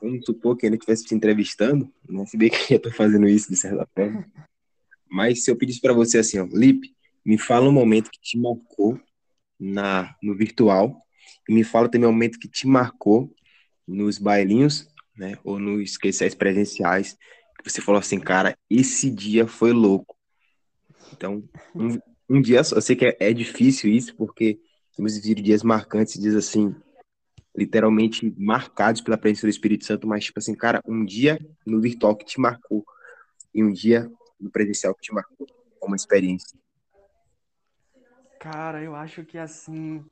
vamos supor que ele estivesse te entrevistando, né? Se bem que eu tô fazendo isso de certa forma. Mas se eu pedisse para você assim, ó, Lipe, me fala um momento que te marcou na no virtual e me fala também um momento que te marcou nos bailinhos, né? Ou nos esqueciais presenciais, que você falou assim, cara, esse dia foi louco. Então, um, um dia só, eu sei que é, é difícil isso, porque temos vivido dias marcantes, dias assim, literalmente marcados pela presença do Espírito Santo, mas tipo assim, cara, um dia no virtual que te marcou e um dia no presencial que te marcou, uma experiência. Cara, eu acho que assim,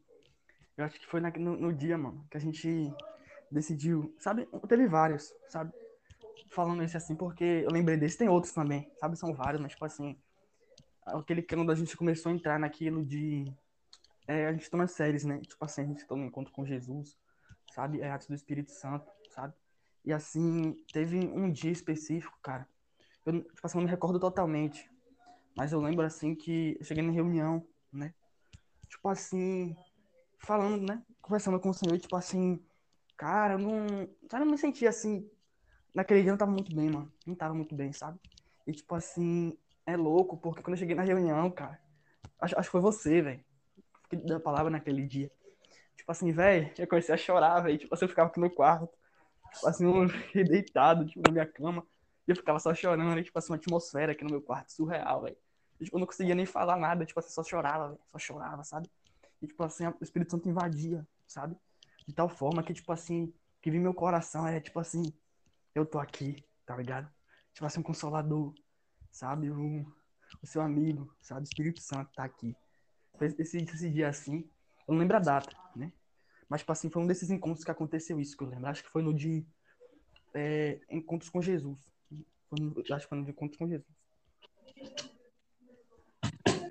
eu acho que foi na, no, no, dia, mano, que a gente decidiu, sabe, teve vários, sabe, falando isso assim, porque eu lembrei desse, tem outros também, sabe, são vários, mas tipo assim, aquele que quando a gente começou a entrar naquilo de, é, a gente toma séries, né, tipo assim, a gente toma um encontro com Jesus, sabe? É atos do Espírito Santo, sabe? E assim, teve um dia específico, cara. Eu, tipo assim, não me recordo totalmente. Mas eu lembro assim que eu cheguei na reunião, né? Tipo assim, falando, né? Conversando com o Senhor, tipo assim, cara, eu não. Eu não me sentia assim. Naquele dia eu não tava muito bem, mano. Não tava muito bem, sabe? E tipo assim, é louco, porque quando eu cheguei na reunião, cara, acho, acho que foi você, velho. Que deu a palavra naquele dia. Tipo assim, velho, eu comecei a chorar, velho. Tipo assim, eu ficava aqui no quarto. Tipo assim, eu deitado, tipo, na minha cama. E eu ficava só chorando, e, tipo assim, uma atmosfera aqui no meu quarto, surreal, velho. Tipo, eu não conseguia nem falar nada, tipo assim, só chorava, véio. Só chorava, sabe? E, tipo assim, o Espírito Santo invadia, sabe? De tal forma que, tipo assim, que vi meu coração, era tipo assim, eu tô aqui, tá ligado? Tipo assim, um consolador, sabe? O, o seu amigo, sabe? O Espírito Santo tá aqui. Esse, esse dia assim, eu não lembro a data, né? Mas, tipo assim, foi um desses encontros que aconteceu isso, que eu lembro. Acho que foi no de é, Encontros com Jesus. No, acho que foi no de Encontros com Jesus.